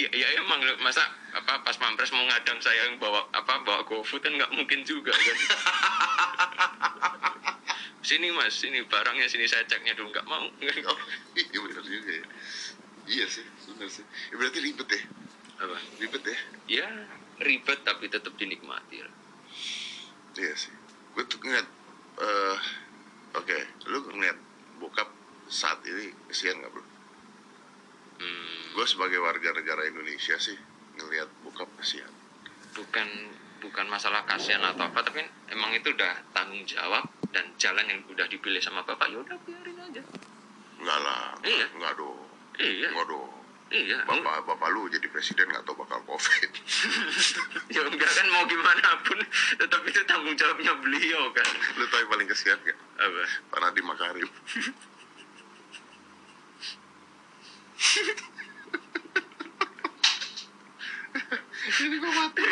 iya ya emang. Masa apa pas mampres mau ngadang saya yang bawa apa bawa GoFood kan nggak mungkin juga kan? Sini mas sini barangnya sini saya ceknya dulu nggak mau. Oh iya benar juga ya. Iya sih benar sih. Ya, berarti ribet ya? Apa? Ribet ya? Ya ribet tapi tetap dinikmati lah. iya sih. Gue tuh ngeliat eh oke lu ngeliat bokap saat ini kesian nggak bro gue sebagai warga negara Indonesia sih ngeliat bokap kesian bukan bukan masalah kasihan atau apa tapi emang itu udah tanggung jawab dan jalan yang udah dipilih sama bapak ya udah biarin aja. Enggak lah Iya. enggak dong. Iya. Enggak dong. Iya. Bapak bapak lu jadi presiden nggak tau bakal covid. Ya enggak kan mau gimana pun tetap itu tanggung jawabnya beliau kan. Lu tau yang paling kesian gak apa? Pak Nadiem Makarim ini gue mati